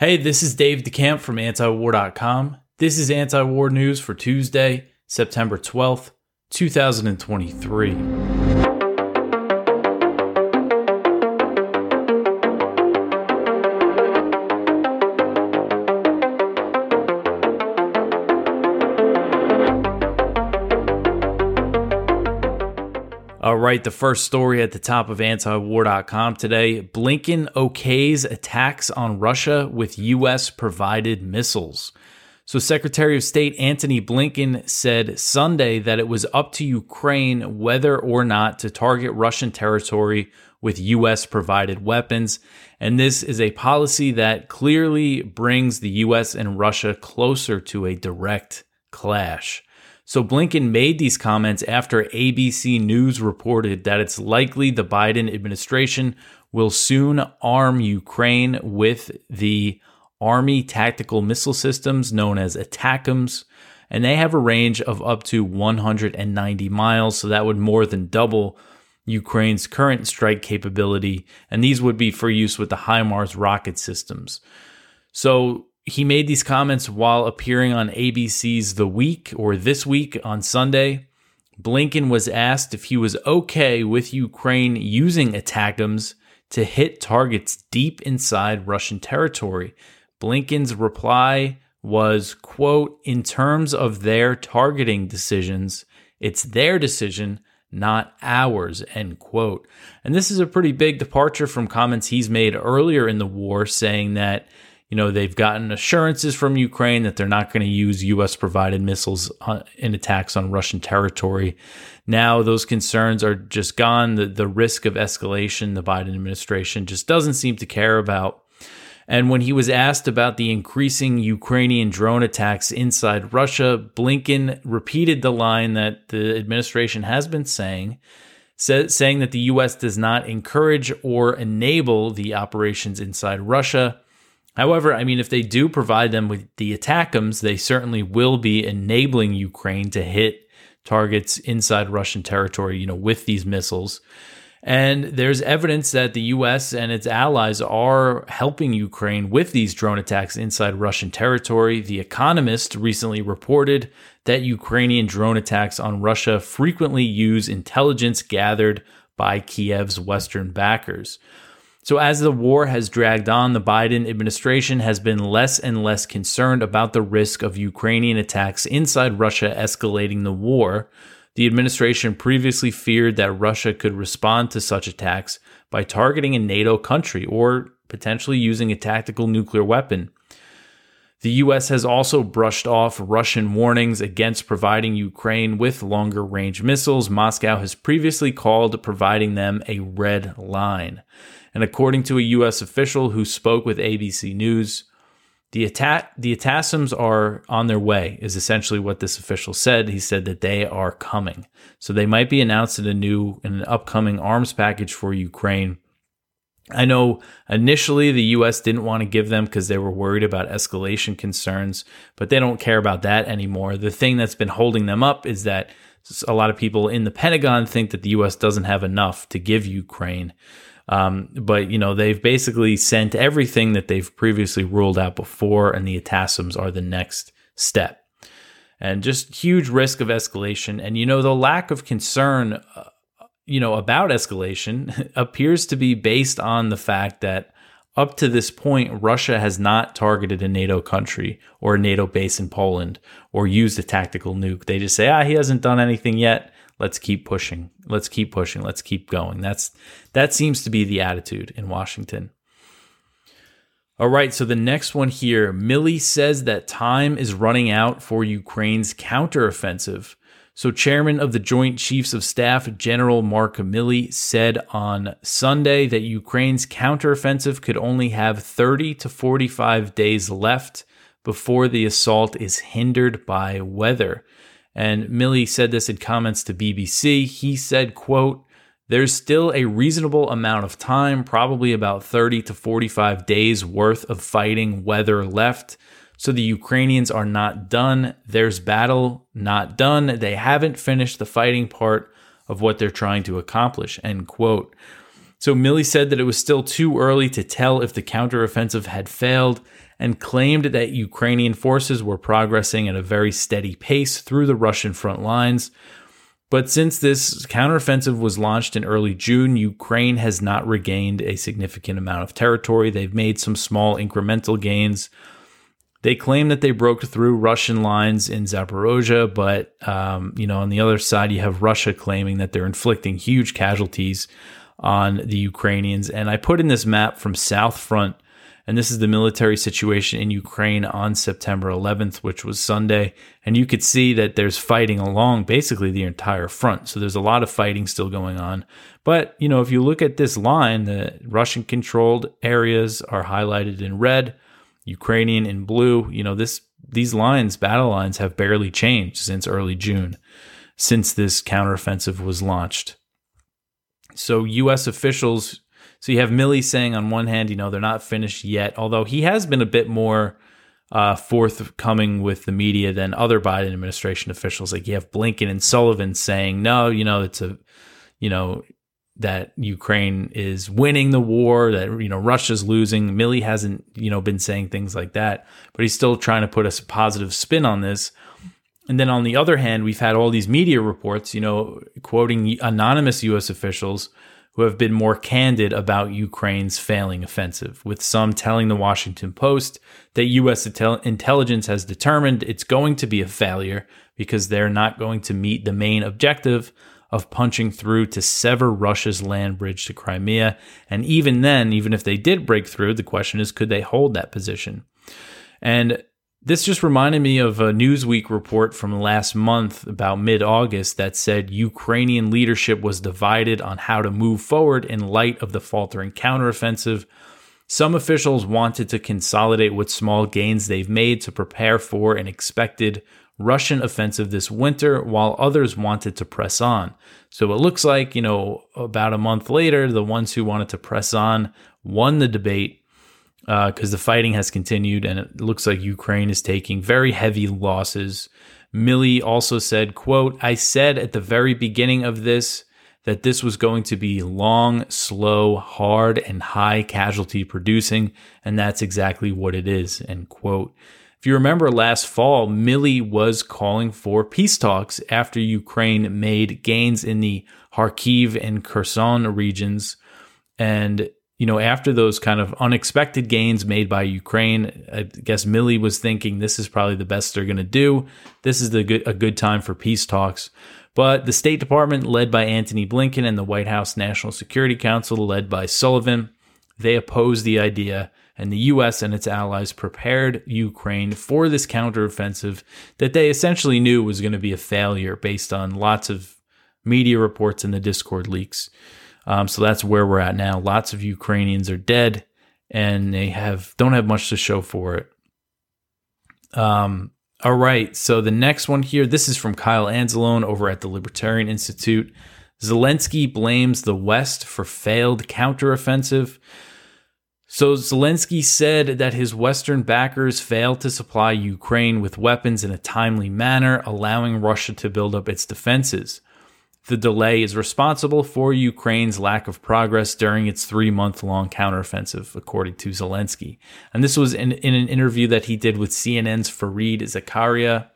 Hey, this is Dave DeCamp from antiwar.com. This is anti-war news for Tuesday, September 12th, 2023. Right, the first story at the top of antiwar.com today Blinken okays attacks on Russia with U.S. provided missiles. So, Secretary of State Antony Blinken said Sunday that it was up to Ukraine whether or not to target Russian territory with U.S. provided weapons. And this is a policy that clearly brings the U.S. and Russia closer to a direct clash. So Blinken made these comments after ABC News reported that it's likely the Biden administration will soon arm Ukraine with the Army tactical missile systems known as ATACMS, and they have a range of up to 190 miles, so that would more than double Ukraine's current strike capability, and these would be for use with the HIMARS rocket systems. So he made these comments while appearing on ABC's The Week or This Week on Sunday. Blinken was asked if he was okay with Ukraine using ATACMS to hit targets deep inside Russian territory. Blinken's reply was, quote, in terms of their targeting decisions, it's their decision, not ours, end quote. And this is a pretty big departure from comments he's made earlier in the war saying that you know, they've gotten assurances from Ukraine that they're not going to use U.S. provided missiles uh, in attacks on Russian territory. Now those concerns are just gone. The, the risk of escalation, the Biden administration just doesn't seem to care about. And when he was asked about the increasing Ukrainian drone attacks inside Russia, Blinken repeated the line that the administration has been saying, saying that the U.S. does not encourage or enable the operations inside Russia. However, I mean, if they do provide them with the ATACMS, they certainly will be enabling Ukraine to hit targets inside Russian territory, you know, with these missiles. And there's evidence that the US and its allies are helping Ukraine with these drone attacks inside Russian territory. The Economist recently reported that Ukrainian drone attacks on Russia frequently use intelligence gathered by Kiev's Western backers. So, as the war has dragged on, the Biden administration has been less and less concerned about the risk of Ukrainian attacks inside Russia escalating the war. The administration previously feared that Russia could respond to such attacks by targeting a NATO country or potentially using a tactical nuclear weapon. The U.S. has also brushed off Russian warnings against providing Ukraine with longer range missiles. Moscow has previously called providing them a red line. And according to a U.S. official who spoke with ABC News, the attack the ATACMS are on their way is essentially what this official said. He said that they are coming. So they might be announced in a new in an upcoming arms package for Ukraine. I know initially the US didn't want to give them because they were worried about escalation concerns, but they don't care about that anymore. The thing that's been holding them up is that a lot of people in the Pentagon think that the US doesn't have enough to give Ukraine. Um, but you know they've basically sent everything that they've previously ruled out before, and the ATACMS are the next step. And just huge risk of escalation. And you know the lack of concern, uh, you know about escalation appears to be based on the fact that up to this point, Russia has not targeted a NATO country or a NATO base in Poland or used a tactical nuke. They just say, ah, he hasn't done anything yet let's keep pushing. Let's keep pushing. Let's keep going. That's that seems to be the attitude in washington. All right so the next one here. Milley says that time is running out for ukraine's counteroffensive. So chairman of the joint chiefs of staff general mark milley said on sunday that ukraine's counteroffensive could only have 30 to 45 days left before the assault is hindered by weather and Milley said this in comments to BBC. He said, quote, there's still a reasonable amount of time, probably about 30 to 45 days worth of fighting weather left. So the Ukrainians are not done. There's battle not done. They haven't finished the fighting part of what they're trying to accomplish. End quote. So Milley said that it was still too early to tell if the counteroffensive had failed and claimed that Ukrainian forces were progressing at a very steady pace through the Russian front lines. But since this counteroffensive was launched in early June, Ukraine has not regained a significant amount of territory. They've made some small incremental gains. They claim that they broke through Russian lines in Zaporozhye, but um, you know, on the other side, you have Russia claiming that they're inflicting huge casualties on the Ukrainians. And I put in this map from South Front and this is the military situation in Ukraine on September 11th, which was Sunday. And you could see that there's fighting along basically the entire front. So there's a lot of fighting still going on. But, you know, if you look at this line, the Russian controlled areas are highlighted in red, Ukrainian in blue. You know, this these lines, battle lines, have barely changed since early June, since this counteroffensive was launched. So U.S. officials so you have Milley saying on one hand, you know, they're not finished yet, although he has been a bit more uh, forthcoming with the media than other Biden administration officials. Like you have Blinken and Sullivan saying, no, you know, it's a, you know, that Ukraine is winning the war, that you know Russia's losing. Milley hasn't you know been saying things like that, but he's still trying to put a positive spin on this. And then on the other hand, we've had all these media reports, you know, quoting anonymous U.S. officials who have been more candid about Ukraine's failing offensive, with some telling the Washington Post that U.S. intelligence has determined it's going to be a failure because they're not going to meet the main objective of punching through to sever Russia's land bridge to Crimea. And even then, even if they did break through, the question is could they hold that position? And this just reminded me of a Newsweek report from last month, about mid August, that said Ukrainian leadership was divided on how to move forward in light of the faltering counteroffensive. Some officials wanted to consolidate what small gains they've made to prepare for an expected Russian offensive this winter, while others wanted to press on. So it looks like, you know, about a month later, the ones who wanted to press on won the debate because uh, the fighting has continued and it looks like Ukraine is taking very heavy losses. Milley also said, quote, I said at the very beginning of this that this was going to be long, slow, hard, and high casualty producing, and that's exactly what it is, end quote. If you remember last fall, Milley was calling for peace talks after Ukraine made gains in the Kharkiv and Kherson regions. And you know, after those kind of unexpected gains made by Ukraine, I guess Milley was thinking this is probably the best they're going to do. This is the good, a good time for peace talks. But the State Department, led by Antony Blinken, and the White House National Security Council, led by Sullivan, they opposed the idea, and the U.S. and its allies prepared Ukraine for this counteroffensive that they essentially knew was going to be a failure based on lots of media reports and the Discord leaks. Um, so that's where we're at now. Lots of Ukrainians are dead, and they have don't have much to show for it. Um, all right. So the next one here, this is from Kyle Anzalone over at the Libertarian Institute. Zelensky blames the West for failed counteroffensive. So Zelensky said that his Western backers failed to supply Ukraine with weapons in a timely manner, allowing Russia to build up its defenses. The delay is responsible for Ukraine's lack of progress during its three month long counteroffensive, according to Zelensky. And this was in, in, an interview that he did with CNN's Fareed Zakaria.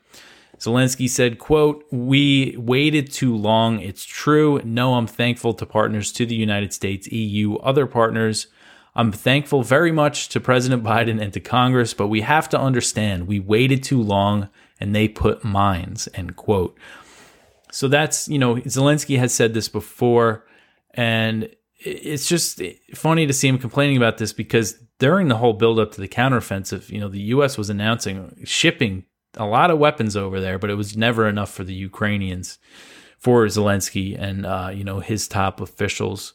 Zelensky said, quote, We waited too long. It's true. No, I'm thankful to partners to the United States, EU, other partners. I'm thankful very much to President Biden and to Congress, but we have to understand we waited too long and they put mines, end quote. So that's, you know, Zelensky has said this before. And it's just funny to see him complaining about this because during the whole buildup to the counteroffensive, you know, the U.S. was announcing shipping a lot of weapons over there, but it was never enough for the Ukrainians, for Zelensky and, uh, you know, his top officials.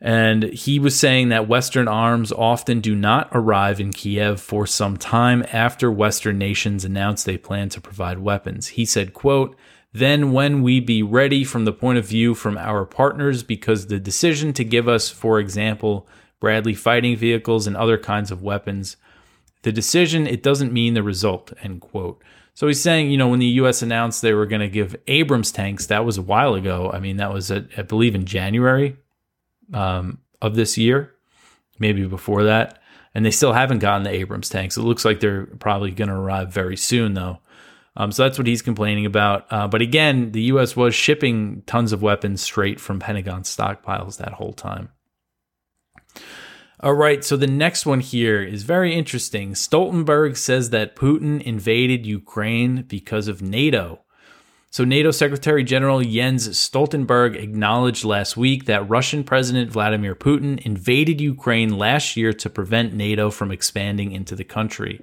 And he was saying that Western arms often do not arrive in Kiev for some time after Western nations announce they plan to provide weapons. He said, quote, then when we be ready from the point of view from our partners because the decision to give us for example bradley fighting vehicles and other kinds of weapons the decision it doesn't mean the result end quote so he's saying you know when the us announced they were going to give abrams tanks that was a while ago i mean that was i believe in january um, of this year maybe before that and they still haven't gotten the Abrams tanks. It looks like they're probably going to arrive very soon, though. Um, so that's what he's complaining about. Uh, but again, the U.S. was shipping tons of weapons straight from Pentagon stockpiles that whole time. All right, so the next one here is very interesting. Stoltenberg says that Putin invaded Ukraine because of NATO. So, NATO Secretary General Jens Stoltenberg acknowledged last week that Russian President Vladimir Putin invaded Ukraine last year to prevent NATO from expanding into the country.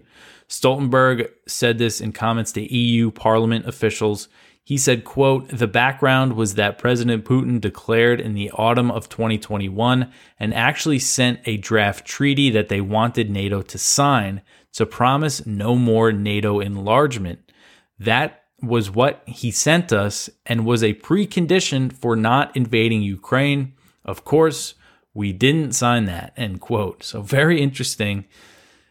Stoltenberg said this in comments to EU Parliament officials. He said, quote, the background was that President Putin declared in the autumn of 2021 and actually sent a draft treaty that they wanted NATO to sign to promise no more NATO enlargement. That was what he sent us and was a precondition for not invading Ukraine. Of course, we didn't sign that, end quote. So, very interesting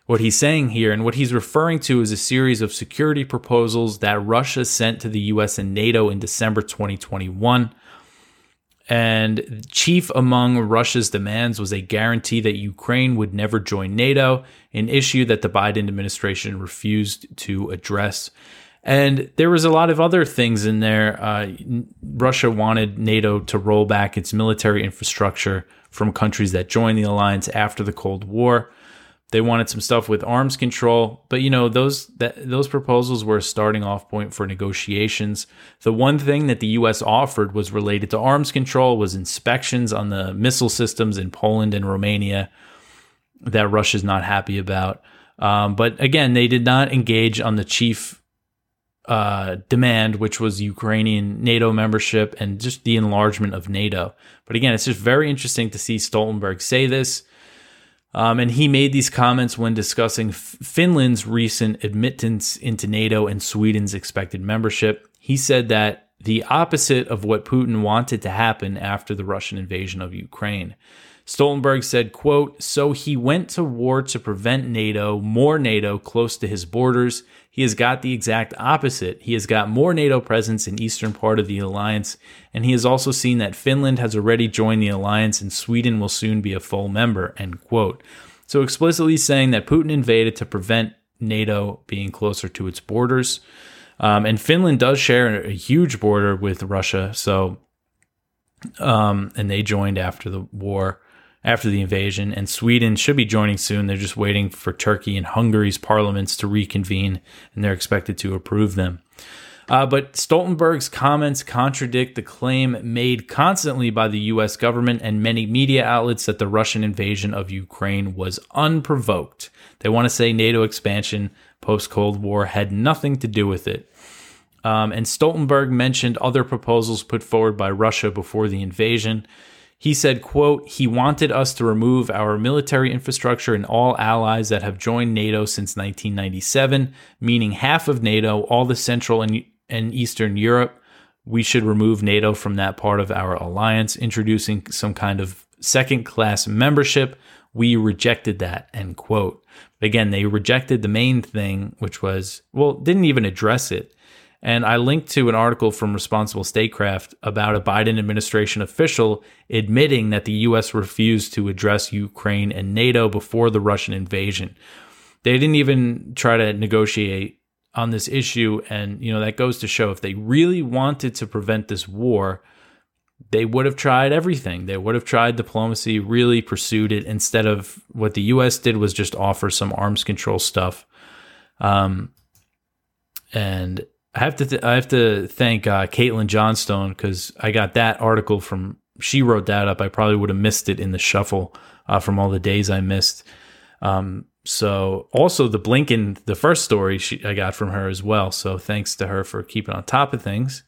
what he's saying here. And what he's referring to is a series of security proposals that Russia sent to the US and NATO in December 2021. And chief among Russia's demands was a guarantee that Ukraine would never join NATO, an issue that the Biden administration refused to address. And there was a lot of other things in there. Uh, Russia wanted NATO to roll back its military infrastructure from countries that joined the alliance after the Cold War. They wanted some stuff with arms control, but you know those that those proposals were a starting off point for negotiations. The one thing that the U.S. offered was related to arms control, was inspections on the missile systems in Poland and Romania that Russia's not happy about. Um, but again, they did not engage on the chief uh, demand, which was Ukrainian NATO membership and just the enlargement of NATO. But again, it's just very interesting to see Stoltenberg say this. Um, and he made these comments when discussing F- Finland's recent admittance into NATO and Sweden's expected membership. He said that the opposite of what Putin wanted to happen after the Russian invasion of Ukraine. Stoltenberg said, quote, so he went to war to prevent NATO, more NATO close to his borders. He has got the exact opposite. He has got more NATO presence in eastern part of the alliance, and he has also seen that Finland has already joined the alliance and Sweden will soon be a full member, end quote. So explicitly saying that Putin invaded to prevent NATO being closer to its borders. Um, and Finland does share a huge border with Russia, so um, and they joined after the war after the invasion, and Sweden should be joining soon. They're just waiting for Turkey and Hungary's parliaments to reconvene, and they're expected to approve them. Uh, but Stoltenberg's comments contradict the claim made constantly by the U.S. government and many media outlets that the Russian invasion of Ukraine was unprovoked. They want to say NATO expansion post Cold War had nothing to do with it. Um, and Stoltenberg mentioned other proposals put forward by Russia before the invasion. He said, quote, he wanted us to remove our military infrastructure and all allies that have joined NATO since 1997, meaning half of NATO, all the Central and, and Eastern Europe. We should remove NATO from that part of our alliance, introducing some kind of second class membership. We rejected that, end quote. Again, they rejected the main thing, which was, well, didn't even address it. And I linked to an article from Responsible Statecraft about a Biden administration official admitting that the U.S. refused to address Ukraine and NATO before the Russian invasion. They didn't even try to negotiate on this issue. And, you know, that goes to show if they really wanted to prevent this war, they would have tried everything. They would have tried diplomacy, really pursued it instead of what the U.S. did was just offer some arms control stuff. Um, and I have to th- I have to thank uh, Caitlin Johnstone because I got that article from she wrote that up. I probably would have missed it in the shuffle uh, from all the days I missed. Um, so also the Blinken, the first story she, I got from her as well. So thanks to her for keeping on top of things.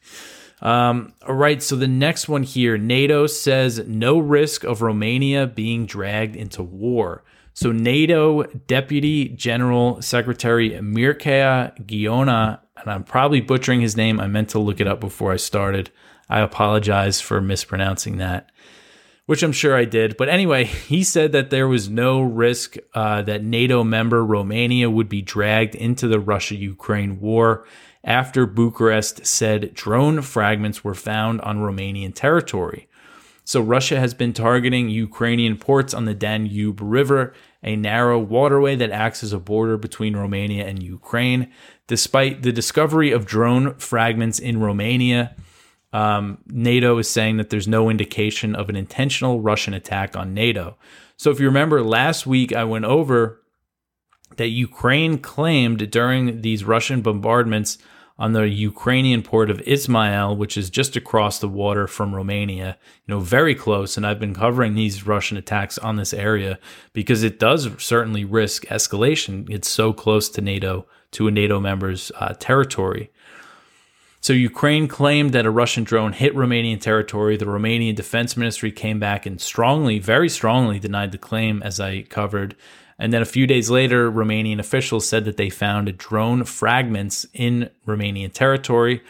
Um, all right, so the next one here NATO says no risk of Romania being dragged into war. So NATO Deputy General Secretary Mircea Ghiona and I'm probably butchering his name. I meant to look it up before I started. I apologize for mispronouncing that, which I'm sure I did. But anyway, he said that there was no risk uh, that NATO member Romania would be dragged into the Russia Ukraine war after Bucharest said drone fragments were found on Romanian territory. So Russia has been targeting Ukrainian ports on the Danube River a narrow waterway that acts as a border between Romania and Ukraine. Despite the discovery of drone fragments in Romania, um, NATO is saying that there's no indication of an intentional Russian attack on NATO. So, if you remember last week, I went over that Ukraine claimed during these Russian bombardments on the Ukrainian port of Ismail, which is just across the water from Romania, you know, very close. And I've been covering these Russian attacks on this area because it does certainly risk escalation. It's so close to NATO, to a NATO member's uh, territory. So Ukraine claimed that a Russian drone hit Romanian territory. The Romanian Defense Ministry came back and strongly, very strongly denied the claim, as I covered. And then a few days later, Romanian officials said that they found drone fragments in Romanian territory.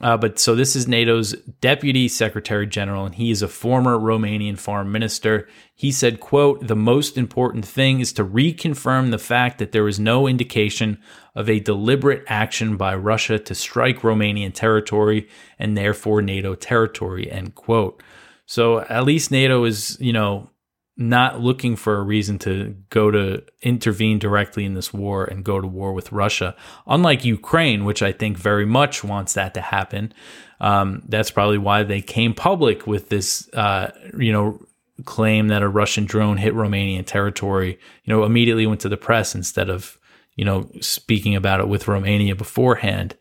Uh, but so this is NATO's deputy secretary general, and he is a former Romanian foreign minister. He said, quote, the most important thing is to reconfirm the fact that there is no indication of a deliberate action by Russia to strike Romanian territory and therefore NATO territory, end quote. So at least NATO is, you know, not looking for a reason to go to intervene directly in this war and go to war with Russia. Unlike Ukraine, which I think very much wants that to happen. Um, that's probably why they came public with this, uh, you know, claim that a Russian drone hit Romanian territory. You know, immediately went to the press instead of, you know, speaking about it with Romania beforehand.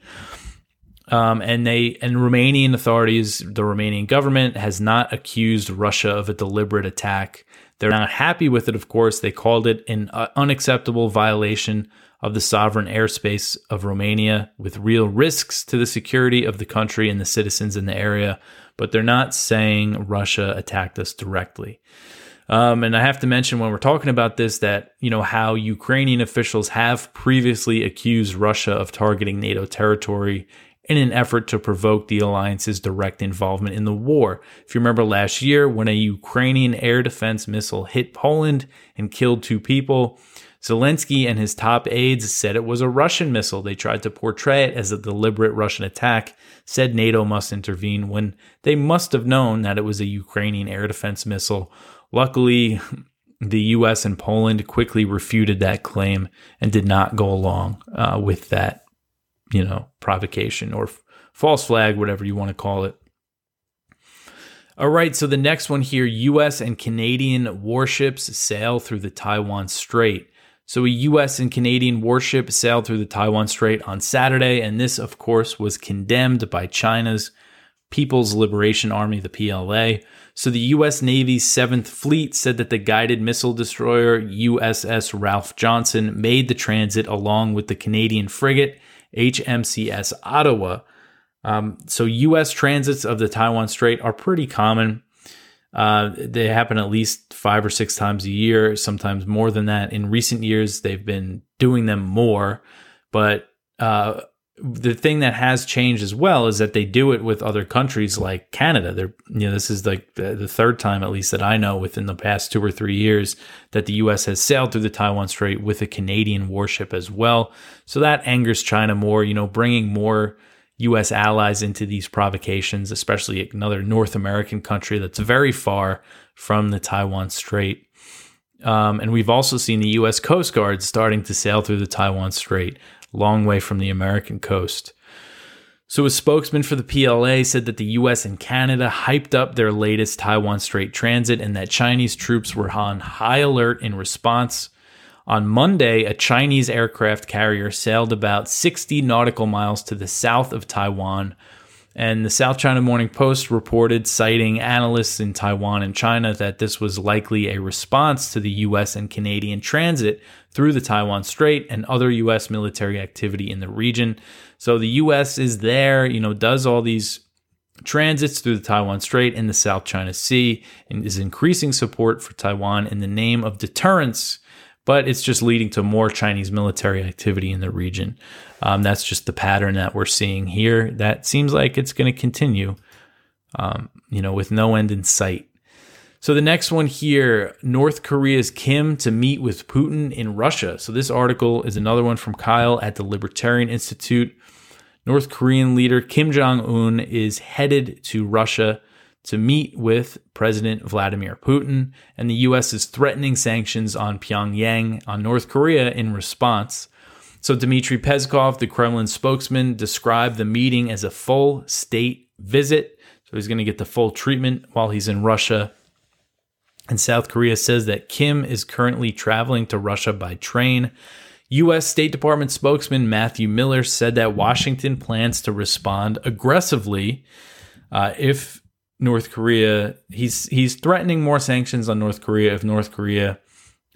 Um, and they and Romanian authorities, the Romanian government has not accused Russia of a deliberate attack they're not happy with it, of course. They called it an uh, unacceptable violation of the sovereign airspace of Romania with real risks to the security of the country and the citizens in the area. But they're not saying Russia attacked us directly. Um, and I have to mention when we're talking about this that, you know, how Ukrainian officials have previously accused Russia of targeting NATO territory in an effort to provoke the alliance's direct involvement in the war. If you remember last year, when a Ukrainian air defense missile hit Poland and killed two people, Zelensky and his top aides said it was a Russian missile. They tried to portray it as a deliberate Russian attack, said NATO must intervene when they must have known that it was a Ukrainian air defense missile. Luckily, the US and Poland quickly refuted that claim and did not go along uh, with that you know, provocation or f- false flag, whatever you want to call it. All right, so the next one here US and Canadian warships sail through the Taiwan Strait. So, a US and Canadian warship sailed through the Taiwan Strait on Saturday, and this, of course, was condemned by China's People's Liberation Army, the PLA. So, the US Navy's 7th Fleet said that the guided missile destroyer USS Ralph Johnson made the transit along with the Canadian frigate HMCS Ottawa. Um, so, U.S. transits of the Taiwan Strait are pretty common. Uh, they happen at least five or six times a year, sometimes more than that. In recent years, they've been doing them more, but uh, the thing that has changed as well is that they do it with other countries like Canada. They're, you know, this is like the, the, third time, at least that I know, within the past two or three years, that the U.S. has sailed through the Taiwan Strait with a Canadian warship as well. So that angers China more. You know, bringing more U.S. allies into these provocations, especially another North American country that's very far from the Taiwan Strait. Um, and we've also seen the U.S. Coast Guard starting to sail through the Taiwan Strait long way from the American coast. So, a spokesman for the PLA said that the US and Canada hyped up their latest Taiwan Strait transit and that Chinese troops were on high alert in response. On Monday, a Chinese aircraft carrier sailed about 60 nautical miles to the south of Taiwan and the South China Morning Post reported, citing analysts in Taiwan and China, that this was likely a response to the US and Canadian transit through the Taiwan Strait and other US military activity in the region. So the US is there, you know, does all these transits through the Taiwan Strait and the South China Sea and is increasing support for Taiwan in the name of deterrence but it's just leading to more Chinese military activity in the region. Um, that's just the pattern that we're seeing here. That seems like it's going to continue, um, you know, with no end in sight. So the next one here North Korea's Kim to meet with Putin in Russia. So this article is another one from Kyle at the Libertarian Institute. North Korean leader Kim Jong un is headed to Russia to meet with President Vladimir Putin, and the U.S. is threatening sanctions on Pyongyang on North Korea in response. So, Dmitry Peskov, the Kremlin spokesman, described the meeting as a full state visit. So, he's going to get the full treatment while he's in Russia. And South Korea says that Kim is currently traveling to Russia by train. U.S. State Department spokesman Matthew Miller said that Washington plans to respond aggressively uh, if North Korea. He's he's threatening more sanctions on North Korea if North Korea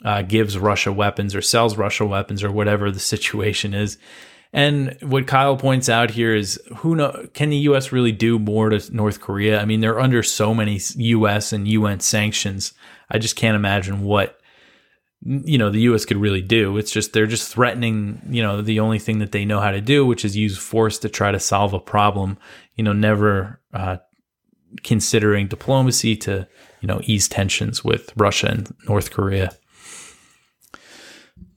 uh, gives Russia weapons or sells Russia weapons or whatever the situation is. And what Kyle points out here is who know can the US really do more to North Korea? I mean, they're under so many US and UN sanctions. I just can't imagine what you know the US could really do. It's just they're just threatening, you know, the only thing that they know how to do, which is use force to try to solve a problem, you know, never uh, considering diplomacy to, you know, ease tensions with Russia and North Korea.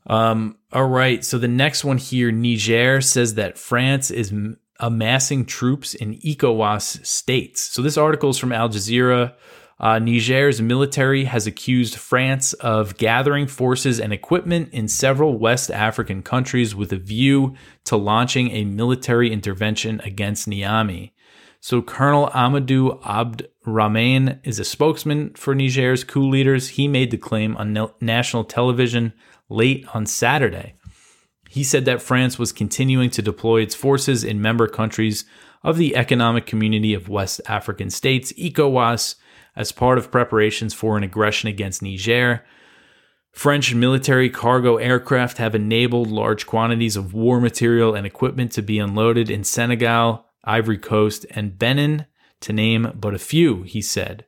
Um, all right. So the next one here, Niger says that France is amassing troops in ECOWAS states. So this article is from Al Jazeera. Uh, Niger's military has accused France of gathering forces and equipment in several West African countries with a view to launching a military intervention against Niamey. So Colonel Amadou Abd Rahman is a spokesman for Niger's coup leaders. He made the claim on national television late on Saturday. He said that France was continuing to deploy its forces in member countries of the Economic Community of West African States, ECOWAS, as part of preparations for an aggression against Niger. French military cargo aircraft have enabled large quantities of war material and equipment to be unloaded in Senegal, Ivory Coast, and Benin, to name but a few, he said.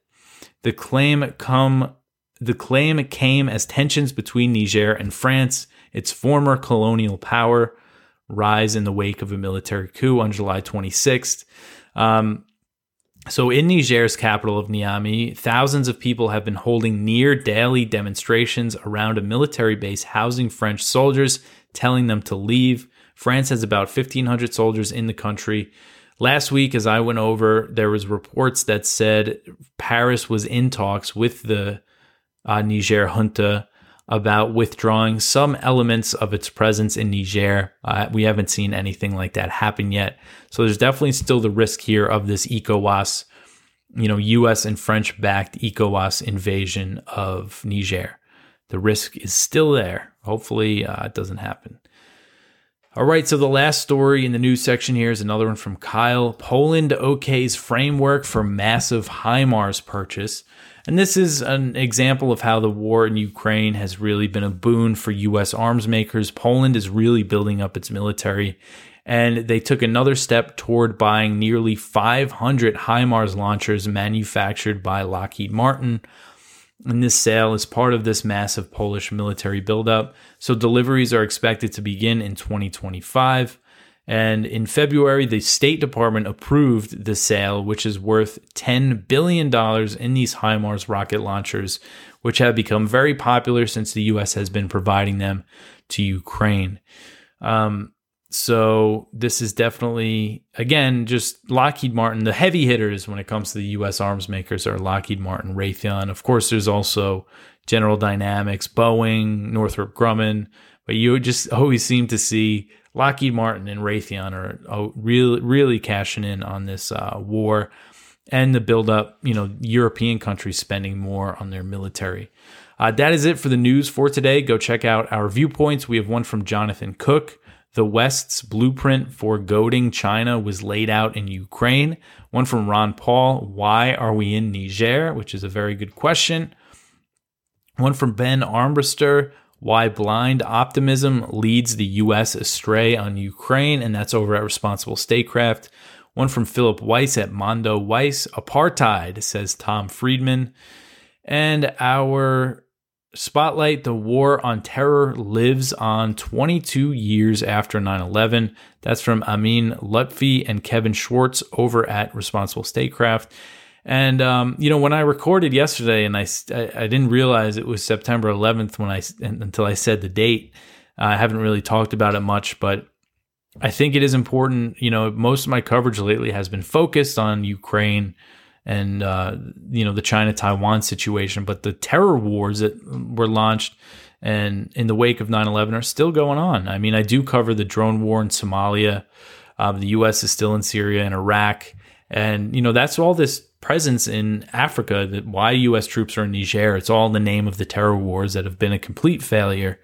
The claim come the claim came as tensions between Niger and France, its former colonial power, rise in the wake of a military coup on July 26th. Um, so, in Niger's capital of Niamey, thousands of people have been holding near daily demonstrations around a military base housing French soldiers, telling them to leave. France has about 1,500 soldiers in the country. Last week, as I went over, there was reports that said Paris was in talks with the uh, Niger junta about withdrawing some elements of its presence in Niger. Uh, we haven't seen anything like that happen yet. So there's definitely still the risk here of this ECOWAS, you know, US and French backed ECOWAS invasion of Niger. The risk is still there. Hopefully, uh, it doesn't happen. All right, so the last story in the news section here is another one from Kyle. Poland OK's framework for massive HIMARS purchase. And this is an example of how the war in Ukraine has really been a boon for U.S. arms makers. Poland is really building up its military, and they took another step toward buying nearly 500 HIMARS launchers manufactured by Lockheed Martin. And this sale is part of this massive Polish military buildup. So deliveries are expected to begin in 2025. And in February, the State Department approved the sale, which is worth $10 billion in these HIMARS rocket launchers, which have become very popular since the U.S. has been providing them to Ukraine. Um, so this is definitely, again, just Lockheed Martin. The heavy hitters when it comes to the U.S. arms makers are Lockheed Martin, Raytheon. Of course, there's also General Dynamics, Boeing, Northrop Grumman, but you just always seem to see Lockheed Martin and Raytheon are really, really cashing in on this uh, war and the buildup, you know, European countries spending more on their military. Uh, that is it for the news for today. Go check out our viewpoints. We have one from Jonathan Cook. The West's blueprint for goading China was laid out in Ukraine. One from Ron Paul. Why are we in Niger? Which is a very good question. One from Ben Armbruster. Why Blind Optimism Leads the U.S. Astray on Ukraine, and that's over at Responsible Statecraft. One from Philip Weiss at Mondoweiss. Apartheid, says Tom Friedman. And our spotlight the war on terror lives on 22 years after 9 11. That's from Amin Lutfi and Kevin Schwartz over at Responsible Statecraft. And um, you know, when I recorded yesterday, and I, I didn't realize it was September 11th when I until I said the date. I haven't really talked about it much, but I think it is important. You know, most of my coverage lately has been focused on Ukraine and uh, you know the China Taiwan situation, but the terror wars that were launched and in the wake of 9/11 are still going on. I mean, I do cover the drone war in Somalia. Uh, the U.S. is still in Syria and Iraq, and you know that's all this presence in Africa. That why U.S. troops are in Niger. It's all in the name of the terror wars that have been a complete failure.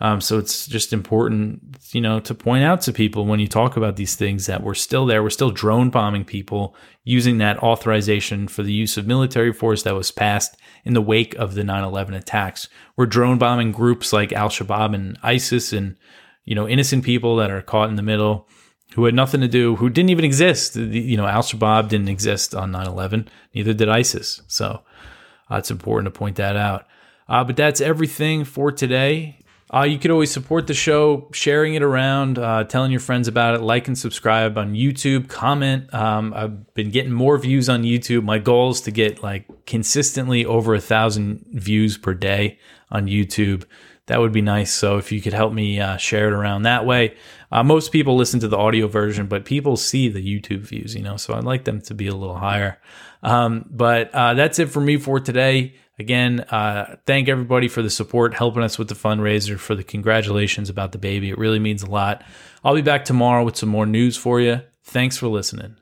Um, so it's just important, you know, to point out to people when you talk about these things that we're still there. We're still drone bombing people using that authorization for the use of military force that was passed in the wake of the 9/11 attacks. We're drone bombing groups like Al Shabaab and ISIS, and you know, innocent people that are caught in the middle who had nothing to do, who didn't even exist. You know, Al Shabaab didn't exist on 9/11. Neither did ISIS. So uh, it's important to point that out. Uh, but that's everything for today. Uh, you could always support the show, sharing it around, uh, telling your friends about it, like and subscribe on YouTube, comment. Um, I've been getting more views on YouTube. My goal is to get like consistently over a thousand views per day on YouTube. That would be nice. So if you could help me uh, share it around that way. Uh, most people listen to the audio version, but people see the YouTube views, you know, so I'd like them to be a little higher. Um, but uh, that's it for me for today. Again, uh, thank everybody for the support, helping us with the fundraiser, for the congratulations about the baby. It really means a lot. I'll be back tomorrow with some more news for you. Thanks for listening.